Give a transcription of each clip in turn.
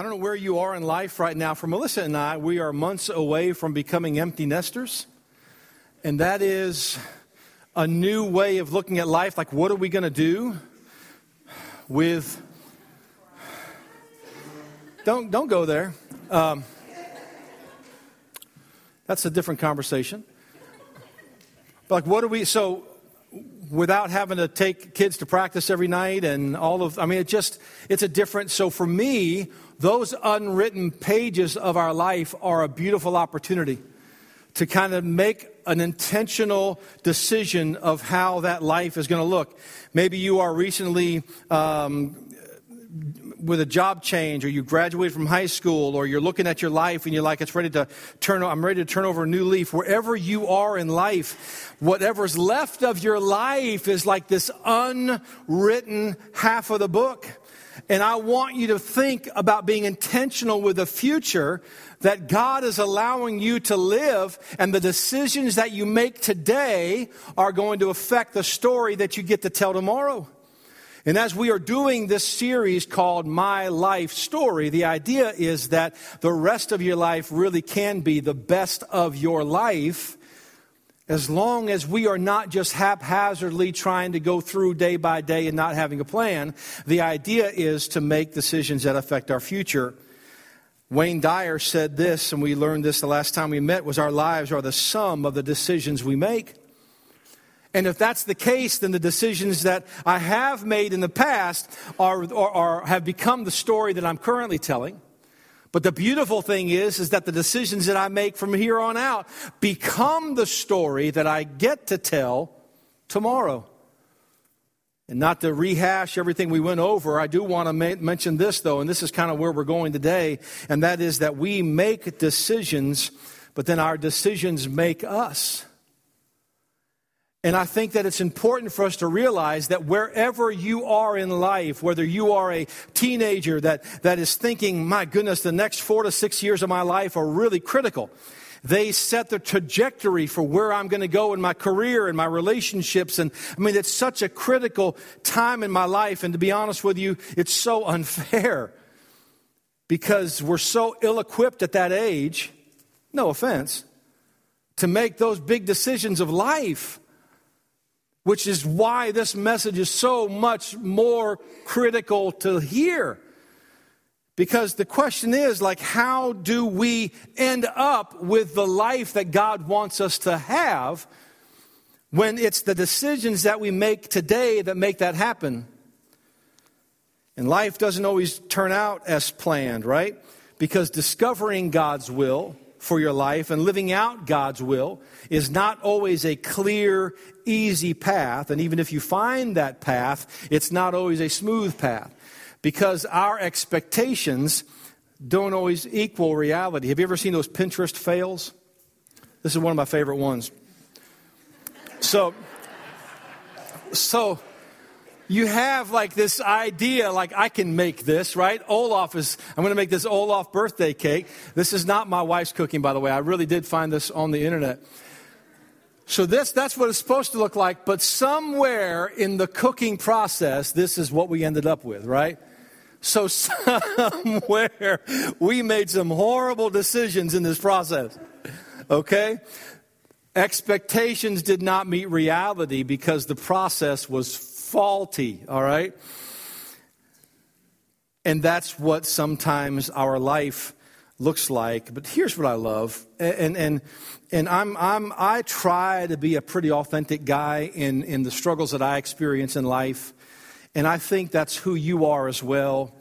I don't know where you are in life right now. For Melissa and I, we are months away from becoming empty nesters. And that is a new way of looking at life. Like, what are we going to do with. Don't, don't go there. Um, that's a different conversation. But like, what do we. So, without having to take kids to practice every night and all of. I mean, it just. It's a different. So, for me, those unwritten pages of our life are a beautiful opportunity to kind of make an intentional decision of how that life is going to look. Maybe you are recently um, with a job change, or you graduated from high school, or you're looking at your life and you're like, it's ready to turn, I'm ready to turn over a new leaf. Wherever you are in life, whatever's left of your life is like this unwritten half of the book. And I want you to think about being intentional with the future that God is allowing you to live, and the decisions that you make today are going to affect the story that you get to tell tomorrow. And as we are doing this series called My Life Story, the idea is that the rest of your life really can be the best of your life as long as we are not just haphazardly trying to go through day by day and not having a plan, the idea is to make decisions that affect our future. Wayne Dyer said this, and we learned this the last time we met, was our lives are the sum of the decisions we make. And if that's the case, then the decisions that I have made in the past are, are, are have become the story that I'm currently telling. But the beautiful thing is, is that the decisions that I make from here on out become the story that I get to tell tomorrow. And not to rehash everything we went over, I do want to ma- mention this though, and this is kind of where we're going today, and that is that we make decisions, but then our decisions make us. And I think that it's important for us to realize that wherever you are in life, whether you are a teenager that, that is thinking, my goodness, the next four to six years of my life are really critical. They set the trajectory for where I'm going to go in my career and my relationships. And I mean, it's such a critical time in my life. And to be honest with you, it's so unfair because we're so ill equipped at that age, no offense, to make those big decisions of life which is why this message is so much more critical to hear. Because the question is, like, how do we end up with the life that God wants us to have when it's the decisions that we make today that make that happen? And life doesn't always turn out as planned, right? Because discovering God's will for your life and living out God's will is not always a clear, easy path. And even if you find that path, it's not always a smooth path because our expectations don't always equal reality. Have you ever seen those Pinterest fails? This is one of my favorite ones. So, so you have like this idea, like I can make this, right? Olaf is, I'm going to make this Olaf birthday cake. This is not my wife's cooking, by the way. I really did find this on the internet. So this, that's what it's supposed to look like, but somewhere in the cooking process, this is what we ended up with, right? So somewhere we made some horrible decisions in this process. Okay? Expectations did not meet reality because the process was faulty, all right? And that's what sometimes our life looks like. But here's what I love. And, and, and I'm, I'm, I try to be a pretty authentic guy in, in the struggles that I experience in life. And I think that's who you are as well.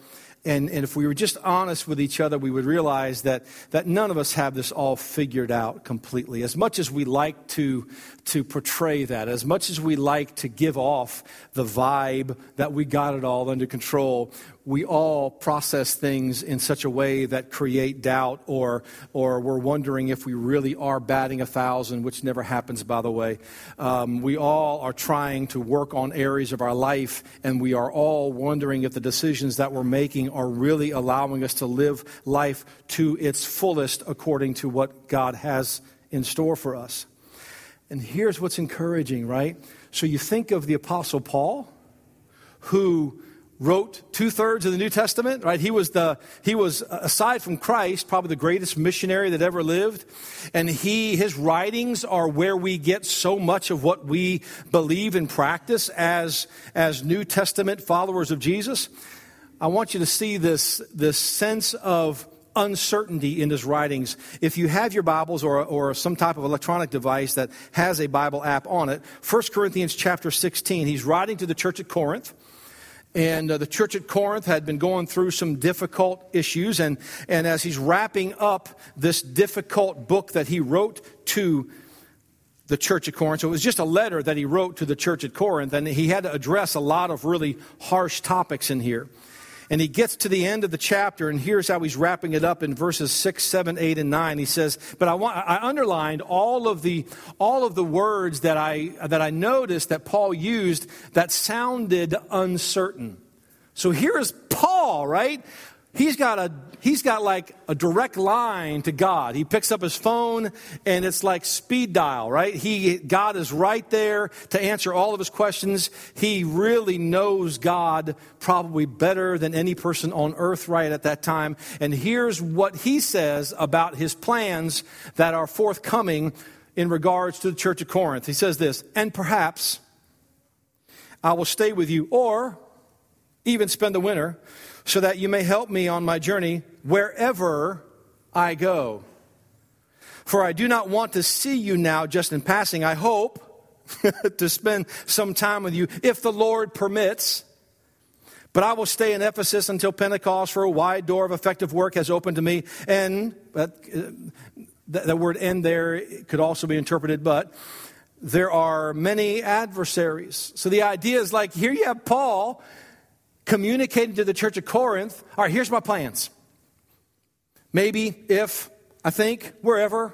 And, and if we were just honest with each other, we would realize that, that none of us have this all figured out completely. As much as we like to, to portray that, as much as we like to give off the vibe that we got it all under control, we all process things in such a way that create doubt or, or we're wondering if we really are batting a thousand, which never happens, by the way. Um, we all are trying to work on areas of our life, and we are all wondering if the decisions that we're making are really allowing us to live life to its fullest according to what God has in store for us. And here's what's encouraging, right? So you think of the Apostle Paul, who wrote two thirds of the New Testament, right? He was the, he was, uh, aside from Christ, probably the greatest missionary that ever lived. And he, his writings are where we get so much of what we believe and practice as, as New Testament followers of Jesus. I want you to see this, this sense of uncertainty in his writings. If you have your Bibles or, or some type of electronic device that has a Bible app on it, 1 Corinthians chapter 16, he's writing to the church at Corinth. And uh, the church at Corinth had been going through some difficult issues. And, and as he's wrapping up this difficult book that he wrote to the church at Corinth, so it was just a letter that he wrote to the church at Corinth, and he had to address a lot of really harsh topics in here. And he gets to the end of the chapter, and here's how he's wrapping it up in verses 6, 7, 8, and 9. He says, But I, want, I underlined all of, the, all of the words that I, that I noticed that Paul used that sounded uncertain. So here's Paul, right? He's got a he's got like a direct line to god. He picks up his phone and it's like speed dial right? He god is right there to answer all of his questions. He really knows god probably better than any person on earth right at that time. And here's what he says about his plans that are forthcoming in regards to the church of corinth. He says this and perhaps i will stay with you or even spend the winter so that you may help me on my journey wherever I go. For I do not want to see you now just in passing. I hope to spend some time with you if the Lord permits. But I will stay in Ephesus until Pentecost, for a wide door of effective work has opened to me. And that, uh, the word end there could also be interpreted, but there are many adversaries. So the idea is like here you have Paul communicating to the church of Corinth, all right, here's my plans. Maybe, if, I think, wherever,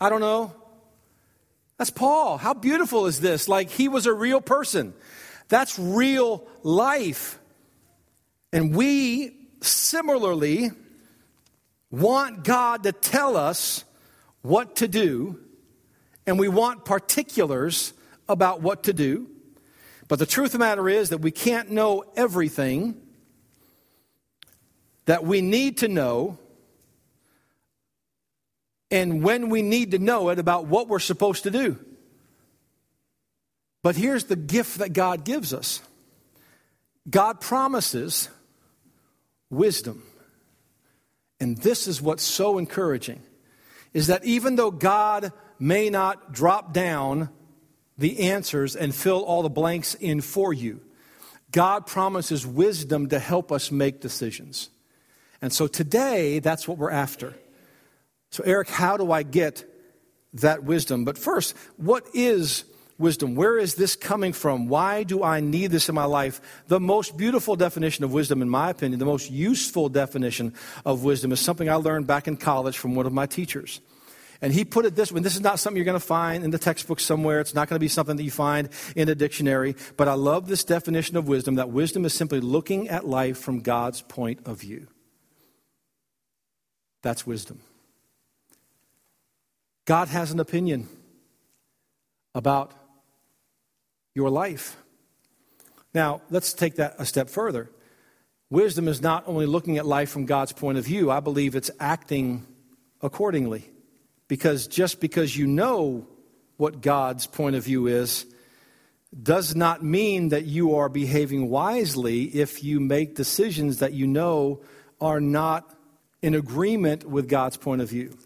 I don't know. That's Paul. How beautiful is this? Like he was a real person. That's real life. And we similarly want God to tell us what to do, and we want particulars about what to do. But the truth of the matter is that we can't know everything that we need to know, and when we need to know it about what we're supposed to do. But here's the gift that God gives us God promises wisdom. And this is what's so encouraging is that even though God may not drop down the answers and fill all the blanks in for you. God promises wisdom to help us make decisions. And so today, that's what we're after. So, Eric, how do I get that wisdom? But first, what is wisdom? Where is this coming from? Why do I need this in my life? The most beautiful definition of wisdom, in my opinion, the most useful definition of wisdom is something I learned back in college from one of my teachers. And he put it this way this is not something you're going to find in the textbook somewhere. It's not going to be something that you find in a dictionary. But I love this definition of wisdom that wisdom is simply looking at life from God's point of view. That's wisdom. God has an opinion about your life. Now, let's take that a step further. Wisdom is not only looking at life from God's point of view, I believe it's acting accordingly. Because just because you know what God's point of view is, does not mean that you are behaving wisely if you make decisions that you know are not in agreement with God's point of view.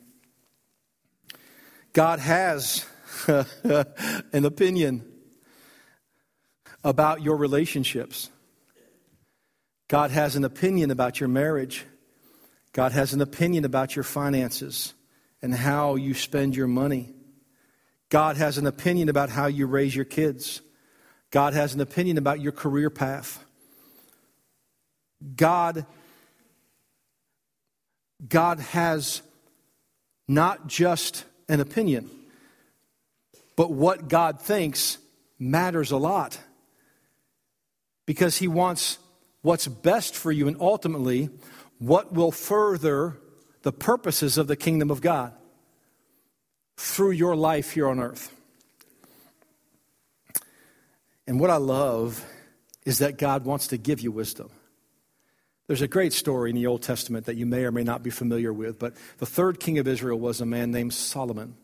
God has an opinion about your relationships. God has an opinion about your marriage. God has an opinion about your finances and how you spend your money. God has an opinion about how you raise your kids. God has an opinion about your career path. God, God has not just an opinion, but what God thinks matters a lot because He wants what's best for you and ultimately what will further the purposes of the kingdom of God through your life here on earth. And what I love is that God wants to give you wisdom. There's a great story in the Old Testament that you may or may not be familiar with, but the third king of Israel was a man named Solomon.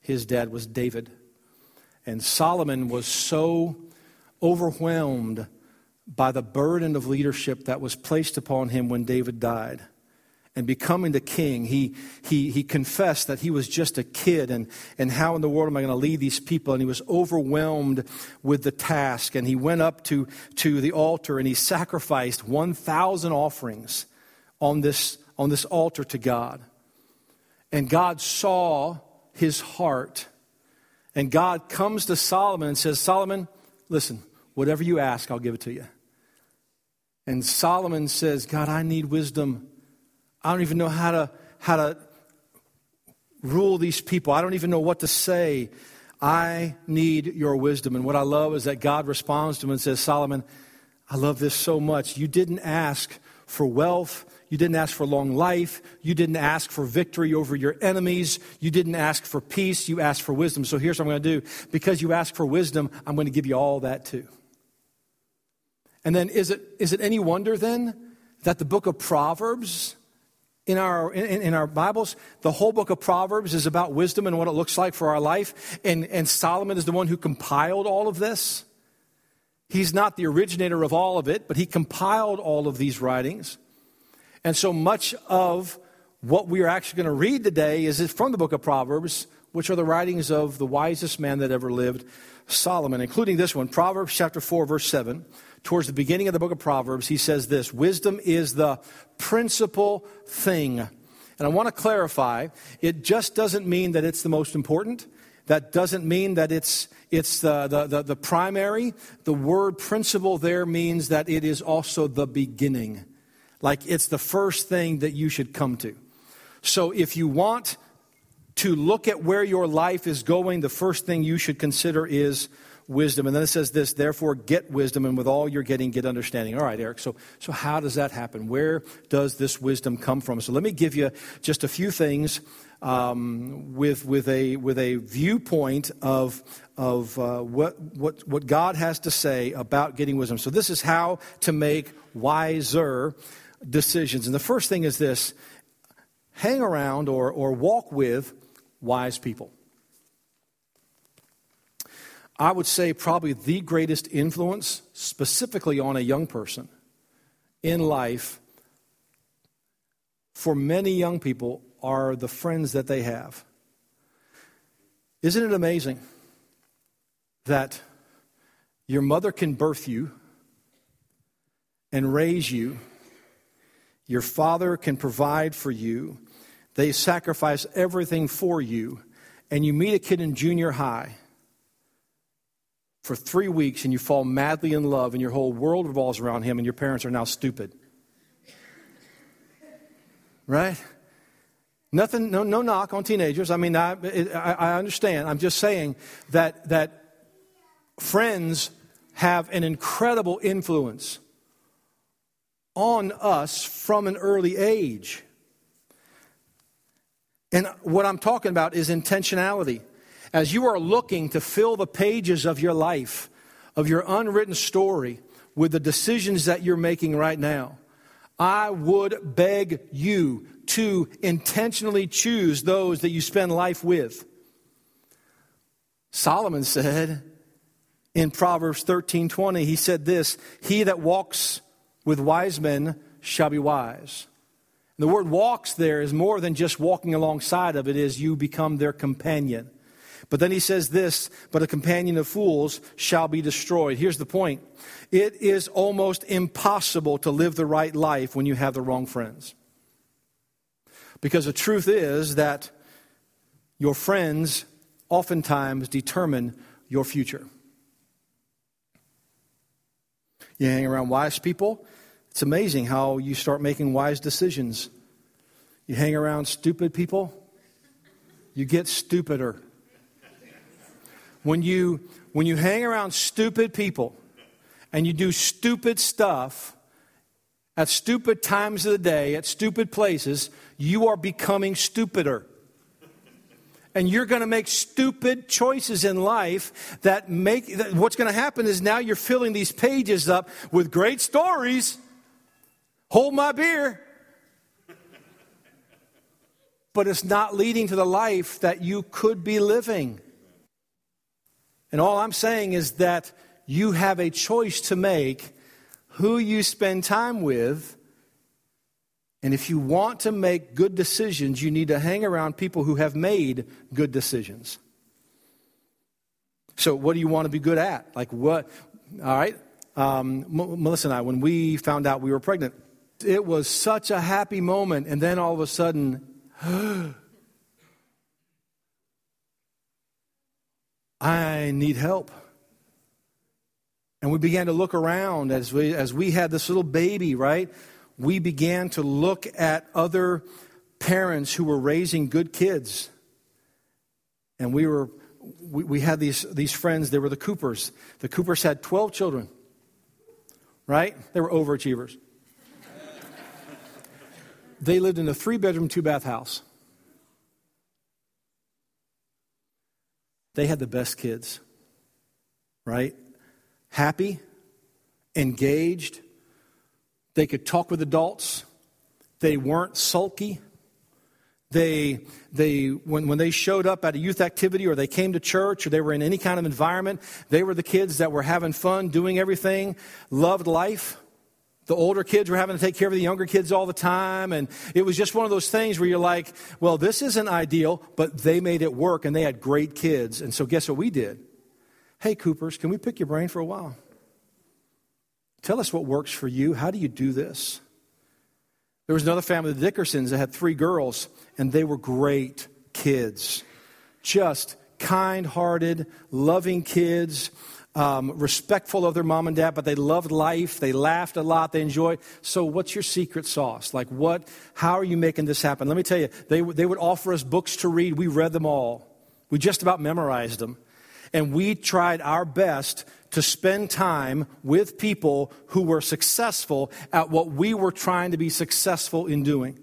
His dad was David. And Solomon was so overwhelmed by the burden of leadership that was placed upon him when David died and becoming the king, he, he, he confessed that he was just a kid and, and how in the world am I going to lead these people? And he was overwhelmed with the task. And he went up to, to the altar and he sacrificed 1,000 offerings on this, on this altar to God. And God saw his heart. And God comes to Solomon and says, Solomon, listen, whatever you ask, I'll give it to you. And Solomon says, God, I need wisdom I don't even know how to, how to rule these people. I don't even know what to say. I need your wisdom. And what I love is that God responds to him and says, Solomon, I love this so much. You didn't ask for wealth. You didn't ask for long life. You didn't ask for victory over your enemies. You didn't ask for peace. You asked for wisdom. So here's what I'm going to do. Because you asked for wisdom, I'm going to give you all that too. And then is it, is it any wonder then that the book of Proverbs in our, in, in, our Bibles, the whole book of Proverbs is about wisdom and what it looks like for our life. And, and Solomon is the one who compiled all of this. He's not the originator of all of it, but he compiled all of these writings. And so much of what we are actually going to read today is from the book of Proverbs, which are the writings of the wisest man that ever lived, Solomon, including this one, Proverbs chapter 4, verse 7 towards the beginning of the book of Proverbs, he says this Wisdom is the principal thing. And I want to clarify it just doesn't mean that it's the most important. That doesn't mean that it's, it's the, the, the, the primary. The word principle there means that it is also the beginning. Like it's the first thing that you should come to. So if you want to look at where your life is going, the first thing you should consider is wisdom. And then it says this, therefore get wisdom, and with all you're getting, get understanding. All right, Eric, so, so how does that happen? Where does this wisdom come from? So let me give you just a few things um, with, with, a, with a viewpoint of, of uh, what, what, what God has to say about getting wisdom. So this is how to make wiser decisions. And the first thing is this hang around or, or walk with wise people. I would say probably the greatest influence, specifically on a young person in life, for many young people, are the friends that they have. Isn't it amazing that your mother can birth you and raise you? Your father can provide for you. They sacrifice everything for you. And you meet a kid in junior high for three weeks and you fall madly in love and your whole world revolves around him and your parents are now stupid. Right? Nothing, no, no knock on teenagers. I mean, I, I, I understand. I'm just saying that, that friends have an incredible influence on us from an early age. And what I'm talking about is intentionality as you are looking to fill the pages of your life, of your unwritten story, with the decisions that you're making right now, I would beg you to intentionally choose those that you spend life with. Solomon said in Proverbs 13:20, he said this He that walks with wise men shall be wise. The word walks there is more than just walking alongside of it, is you become their companion. But then he says this, but a companion of fools shall be destroyed. Here's the point it is almost impossible to live the right life when you have the wrong friends. Because the truth is that your friends oftentimes determine your future. You hang around wise people, it's amazing how you start making wise decisions. You hang around stupid people, you get stupider. When you, when you hang around stupid people and you do stupid stuff at stupid times of the day, at stupid places, you are becoming stupider. And you're going to make stupid choices in life that make that what's going to happen is now you're filling these pages up with great stories. Hold my beer. But it's not leading to the life that you could be living. And all I'm saying is that you have a choice to make who you spend time with. And if you want to make good decisions, you need to hang around people who have made good decisions. So, what do you want to be good at? Like, what? All right. Um, Melissa and I, when we found out we were pregnant, it was such a happy moment. And then all of a sudden, I need help. And we began to look around as we, as we had this little baby, right? We began to look at other parents who were raising good kids. And we were we, we had these, these friends, they were the Coopers. The Coopers had 12 children, right? They were overachievers. they lived in a three bedroom, two bath house. They had the best kids, right? Happy, engaged. They could talk with adults. They weren't sulky. They, they when, when they showed up at a youth activity or they came to church or they were in any kind of environment, they were the kids that were having fun, doing everything, loved life. The older kids were having to take care of the younger kids all the time. And it was just one of those things where you're like, well, this isn't ideal, but they made it work and they had great kids. And so guess what we did? Hey, Coopers, can we pick your brain for a while? Tell us what works for you. How do you do this? There was another family, the Dickersons, that had three girls, and they were great kids. Just kind hearted, loving kids um, respectful of their mom and dad, but they loved life. They laughed a lot. They enjoyed. So, what's your secret sauce? Like, what? How are you making this happen? Let me tell you, they, they would offer us books to read. We read them all. We just about memorized them. And we tried our best to spend time with people who were successful at what we were trying to be successful in doing.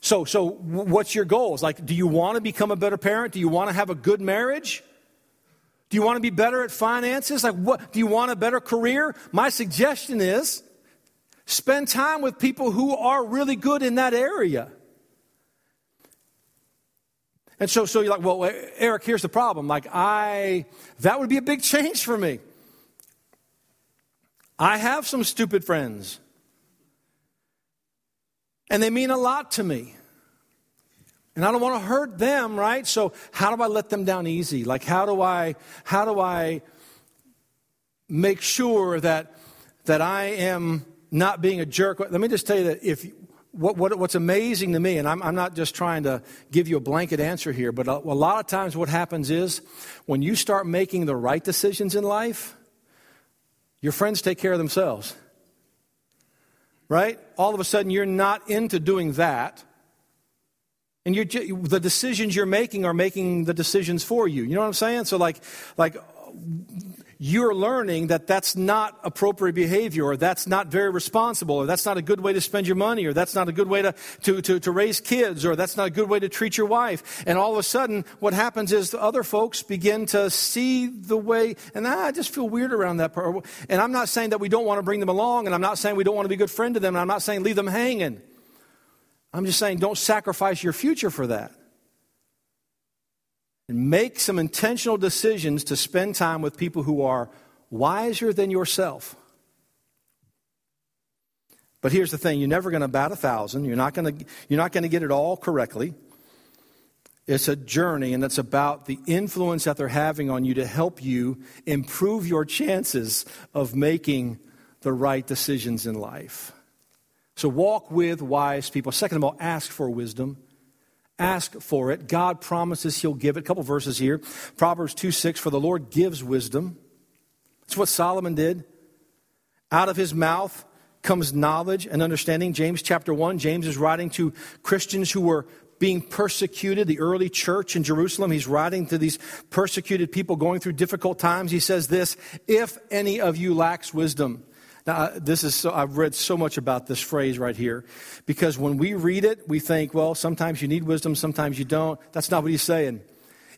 So, so what's your goals? Like, do you want to become a better parent? Do you want to have a good marriage? Do you want to be better at finances? Like, what? Do you want a better career? My suggestion is spend time with people who are really good in that area. And so, so you're like, well, Eric, here's the problem. Like, I, that would be a big change for me. I have some stupid friends, and they mean a lot to me. And I don't want to hurt them, right? So how do I let them down easy? Like how do I how do I make sure that that I am not being a jerk? Let me just tell you that if what, what, what's amazing to me, and I'm, I'm, not just trying to give you a blanket answer here, but a, a lot of times what happens is when you start making the right decisions in life, your friends take care of themselves. Right? All of a sudden, you're not into doing that. And the decisions you're making are making the decisions for you. You know what I'm saying? So, like, like you're learning that that's not appropriate behavior, or that's not very responsible, or that's not a good way to spend your money, or that's not a good way to, to, to, to raise kids, or that's not a good way to treat your wife. And all of a sudden, what happens is the other folks begin to see the way, and ah, I just feel weird around that part. And I'm not saying that we don't want to bring them along, and I'm not saying we don't want to be a good friend to them, and I'm not saying leave them hanging. I'm just saying don't sacrifice your future for that. And make some intentional decisions to spend time with people who are wiser than yourself. But here's the thing you're never going to bat a thousand, you're not going to, get it all correctly. It's a journey, and it's about the influence that they're having on you to help you improve your chances of making the right decisions in life. So walk with wise people. Second of all, ask for wisdom. Ask for it. God promises He'll give it. A couple verses here. Proverbs 2 6 For the Lord gives wisdom. That's what Solomon did. Out of his mouth comes knowledge and understanding. James chapter 1, James is writing to Christians who were being persecuted, the early church in Jerusalem. He's writing to these persecuted people going through difficult times. He says this If any of you lacks wisdom, Now, this is so, I've read so much about this phrase right here because when we read it, we think, well, sometimes you need wisdom, sometimes you don't. That's not what he's saying.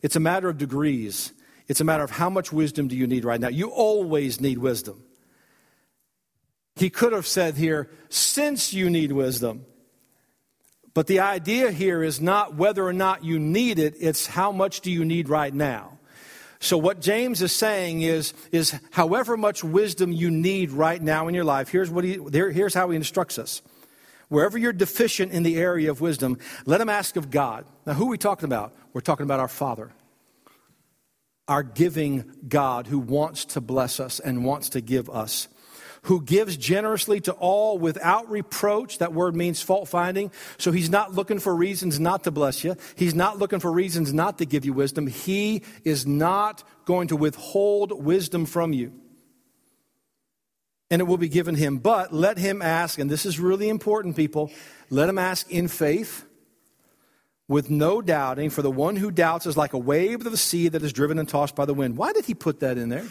It's a matter of degrees. It's a matter of how much wisdom do you need right now. You always need wisdom. He could have said here, since you need wisdom. But the idea here is not whether or not you need it, it's how much do you need right now. So what James is saying is, is however much wisdom you need right now in your life, here's, what he, here's how he instructs us. Wherever you're deficient in the area of wisdom, let him ask of God. Now, who are we talking about? We're talking about our Father, our giving God who wants to bless us and wants to give us who gives generously to all without reproach. That word means fault finding. So he's not looking for reasons not to bless you. He's not looking for reasons not to give you wisdom. He is not going to withhold wisdom from you. And it will be given him. But let him ask, and this is really important, people, let him ask in faith with no doubting, for the one who doubts is like a wave of the sea that is driven and tossed by the wind. Why did he put that in there?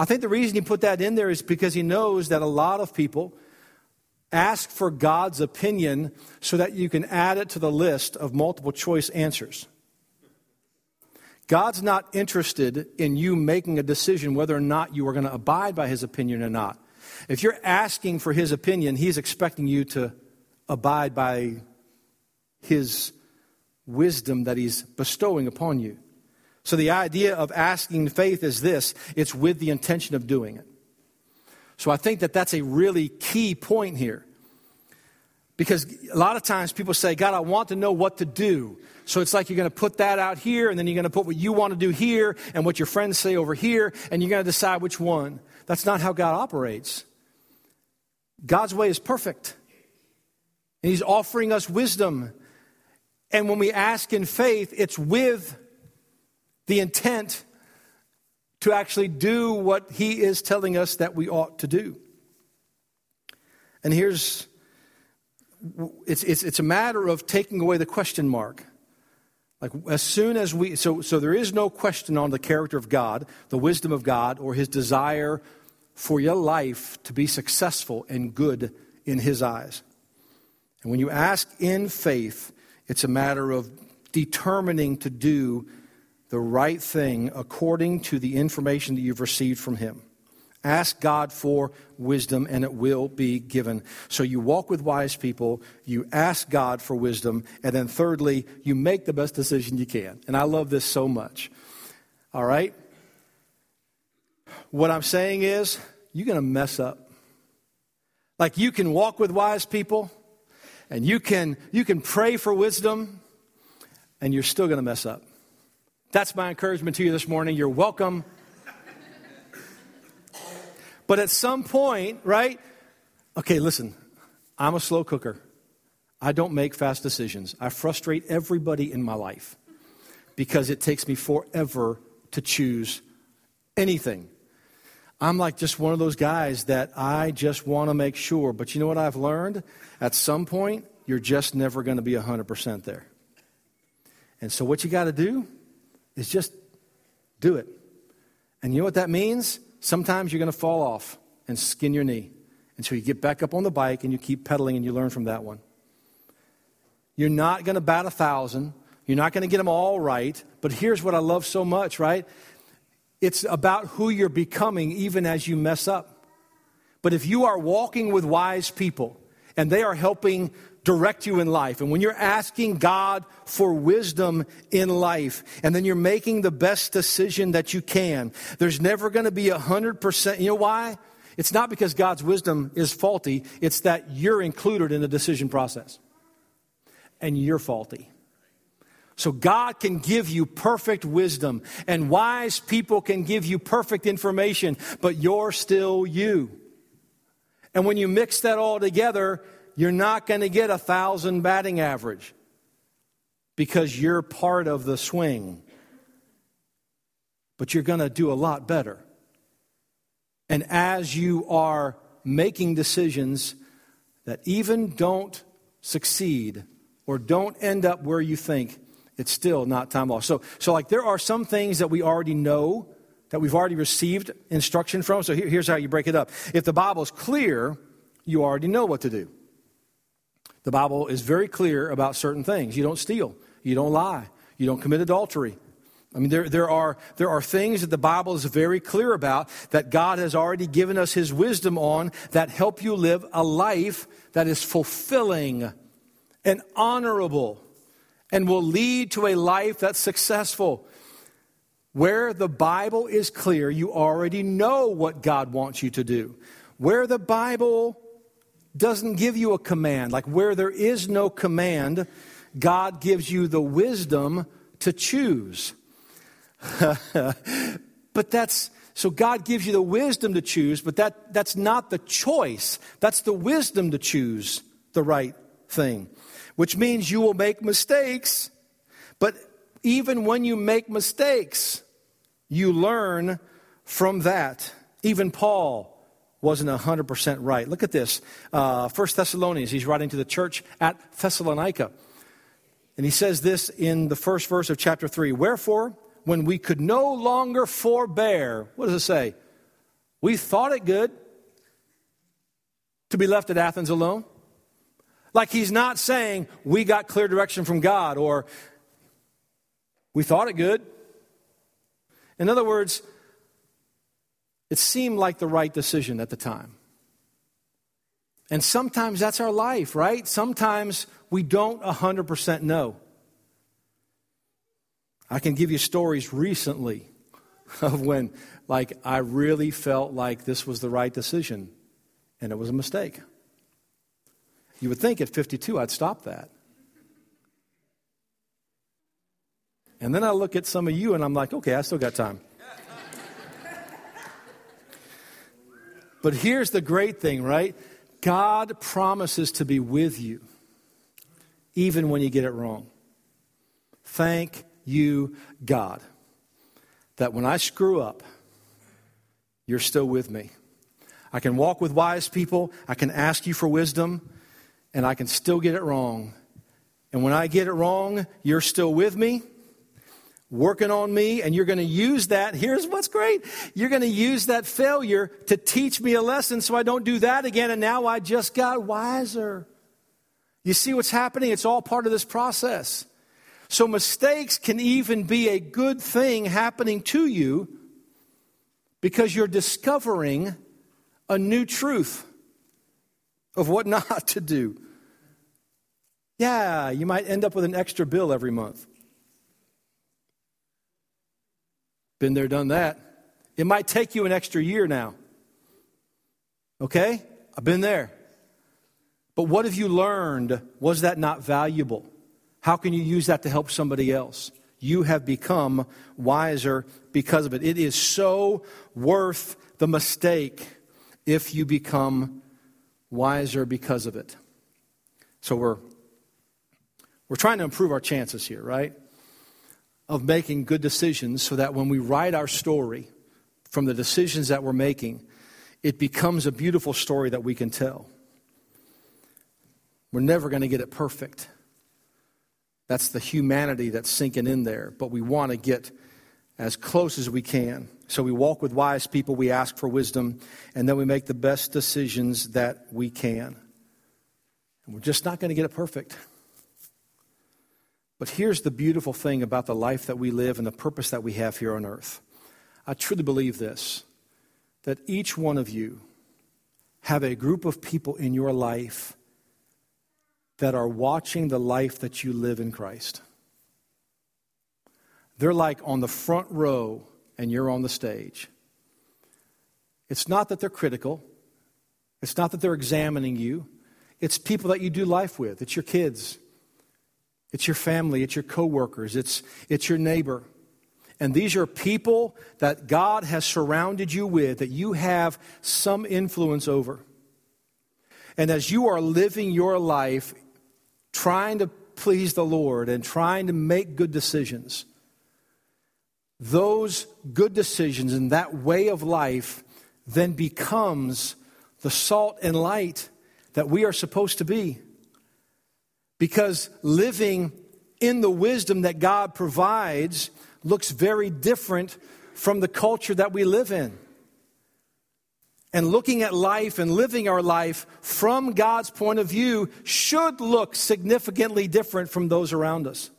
I think the reason he put that in there is because he knows that a lot of people ask for God's opinion so that you can add it to the list of multiple choice answers. God's not interested in you making a decision whether or not you are going to abide by his opinion or not. If you're asking for his opinion, he's expecting you to abide by his wisdom that he's bestowing upon you. So the idea of asking faith is this it's with the intention of doing it. So I think that that's a really key point here. Because a lot of times people say, God, I want to know what to do. So it's like you're going to put that out here, and then you're going to put what you want to do here, and what your friends say over here, and you're going to decide which one. That's not how God operates. God's way is perfect. And He's offering us wisdom. And when we ask in faith, it's with the intent to actually do what he is telling us that we ought to do. And here's it's, it's, it's a matter of taking away the question mark. Like as soon as we, so, so there is no question on the character of God, the wisdom of God, or his desire for your life to be successful and good in his eyes. And when you ask in faith, it's a matter of determining to do the right thing according to the information that you've received from Him. Ask God for wisdom and it will be given. So you walk with wise people, you ask God for wisdom, and then thirdly, you make the best decision you can. And I love this so much. All right? What I'm saying is, you're going to mess up. Like you can walk with wise people and you can you can pray for wisdom and you're still going to mess up. That's my encouragement to you this morning. You're welcome. but at some point, right? Okay, listen, I'm a slow cooker. I don't make fast decisions. I frustrate everybody in my life because it takes me forever to choose anything. I'm like just one of those guys that I just want to make sure. But you know what I've learned? At some point, you're just never going to be 100% there. And so, what you got to do is just do it. And you know what that means? Sometimes you're going to fall off and skin your knee. And so you get back up on the bike and you keep pedaling and you learn from that one. You're not going to bat a thousand. You're not going to get them all right. But here's what I love so much, right? It's about who you're becoming even as you mess up. But if you are walking with wise people and they are helping direct you in life, and when you're asking God for wisdom in life, and then you're making the best decision that you can, there's never going to be a 100%. You know why? It's not because God's wisdom is faulty, it's that you're included in the decision process. And you're faulty. So God can give you perfect wisdom, and wise people can give you perfect information, but you're still you. And when you mix that all together, you're not going to get a thousand batting average because you're part of the swing. But you're going to do a lot better. And as you are making decisions that even don't succeed or don't end up where you think, it's still not time lost. So, so like there are some things that we already know that we've already received instruction from. So here, here's how you break it up. If the Bible's clear, you already know what to do. The Bible is very clear about certain things. You don't steal, you don't lie, you don't commit adultery. I mean, there, there, are, there are things that the Bible is very clear about that God has already given us His wisdom on that help you live a life that is fulfilling and honorable and will lead to a life that's successful. Where the Bible is clear, you already know what God wants you to do. Where the Bible doesn't give you a command, like where there is no command, God gives you the wisdom to choose. but that's so God gives you the wisdom to choose, but that, that's not the choice. That's the wisdom to choose the right thing, which means you will make mistakes, but even when you make mistakes, you learn from that. Even Paul wasn't 100% right. Look at this. Uh, 1 Thessalonians, he's writing to the church at Thessalonica. And he says this in the first verse of chapter 3 Wherefore, when we could no longer forbear, what does it say? We thought it good to be left at Athens alone. Like he's not saying we got clear direction from God or we thought it good. In other words, it seemed like the right decision at the time. And sometimes that's our life, right? Sometimes we don't 100% know. I can give you stories recently of when, like, I really felt like this was the right decision and it was a mistake. You would think at 52 I'd stop that. And then I look at some of you and I'm like, okay, I still got time. But here's the great thing, right? God promises to be with you even when you get it wrong. Thank you, God, that when I screw up, you're still with me. I can walk with wise people, I can ask you for wisdom, and I can still get it wrong. And when I get it wrong, you're still with me, working on me, and you're going to use that. Here's what's great you're going to use that failure to teach me a lesson so I don't do that again, and now I just got wiser. You see what's happening? It's all part of this process. So mistakes can even be a good thing happening to you because you're discovering a new truth of what not to do. Yeah, you might end up with an extra bill every month. Been there, done that. It might take you an extra year now. Okay? I've been there. But what have you learned? Was that not valuable? How can you use that to help somebody else? You have become wiser because of it. It is so worth the mistake if you become wiser because of it. So we're we're trying to improve our chances here, right? Of making good decisions so that when we write our story from the decisions that we're making, it becomes a beautiful story that we can tell. We're never going to get it perfect. That's the humanity that's sinking in there. But we want to get as close as we can. So we walk with wise people, we ask for wisdom, and then we make the best decisions that we can. And we're just not going to get it perfect. But here's the beautiful thing about the life that we live and the purpose that we have here on earth. I truly believe this that each one of you have a group of people in your life that are watching the life that you live in Christ. They're like on the front row and you're on the stage. It's not that they're critical, it's not that they're examining you. It's people that you do life with. It's your kids. It's your family, it's your coworkers, it's it's your neighbor. And these are people that God has surrounded you with that you have some influence over. And as you are living your life trying to please the Lord and trying to make good decisions, those good decisions and that way of life then becomes the salt and light that we are supposed to be. Because living in the wisdom that God provides looks very different from the culture that we live in. And looking at life and living our life from God's point of view should look significantly different from those around us.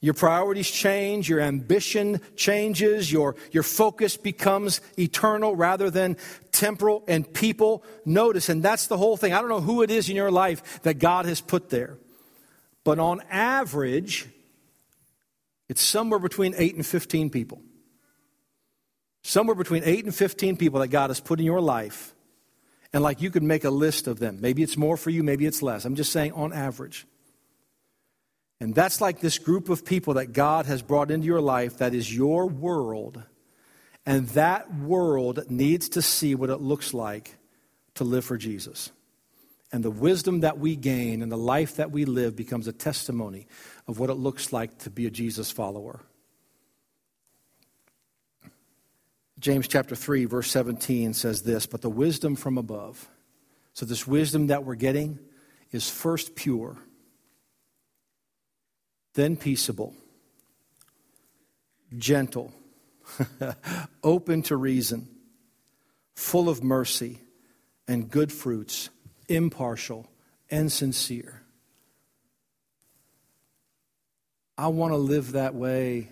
Your priorities change, your ambition changes, your, your focus becomes eternal rather than temporal, and people notice. And that's the whole thing. I don't know who it is in your life that God has put there. But on average, it's somewhere between 8 and 15 people. Somewhere between 8 and 15 people that God has put in your life. And like you could make a list of them. Maybe it's more for you, maybe it's less. I'm just saying on average. And that's like this group of people that God has brought into your life that is your world. And that world needs to see what it looks like to live for Jesus. And the wisdom that we gain and the life that we live becomes a testimony of what it looks like to be a Jesus follower. James chapter 3, verse 17 says this But the wisdom from above. So, this wisdom that we're getting is first pure then peaceable, gentle, open to reason, full of mercy and good fruits, impartial and sincere. I want to live that way.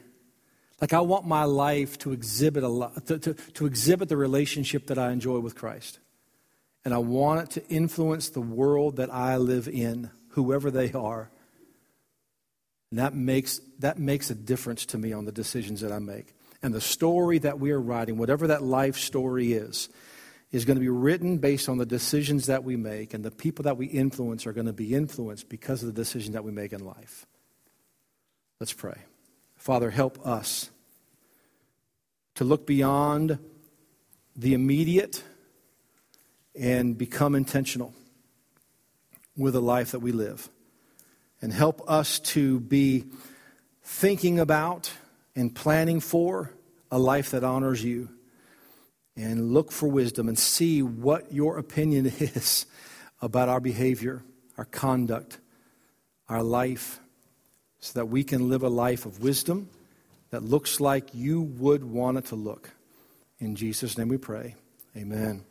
Like I want my life to exhibit a to, to, to exhibit the relationship that I enjoy with Christ. And I want it to influence the world that I live in, whoever they are. And that makes, that makes a difference to me on the decisions that I make. And the story that we are writing, whatever that life story is, is going to be written based on the decisions that we make, and the people that we influence are going to be influenced because of the decisions that we make in life. Let's pray. Father, help us to look beyond the immediate and become intentional with the life that we live and help us to be thinking about and planning for a life that honors you. And look for wisdom and see what your opinion is about our behavior, our conduct, our life, so that we can live a life of wisdom that looks like you would want it to look. In Jesus' name we pray. Amen.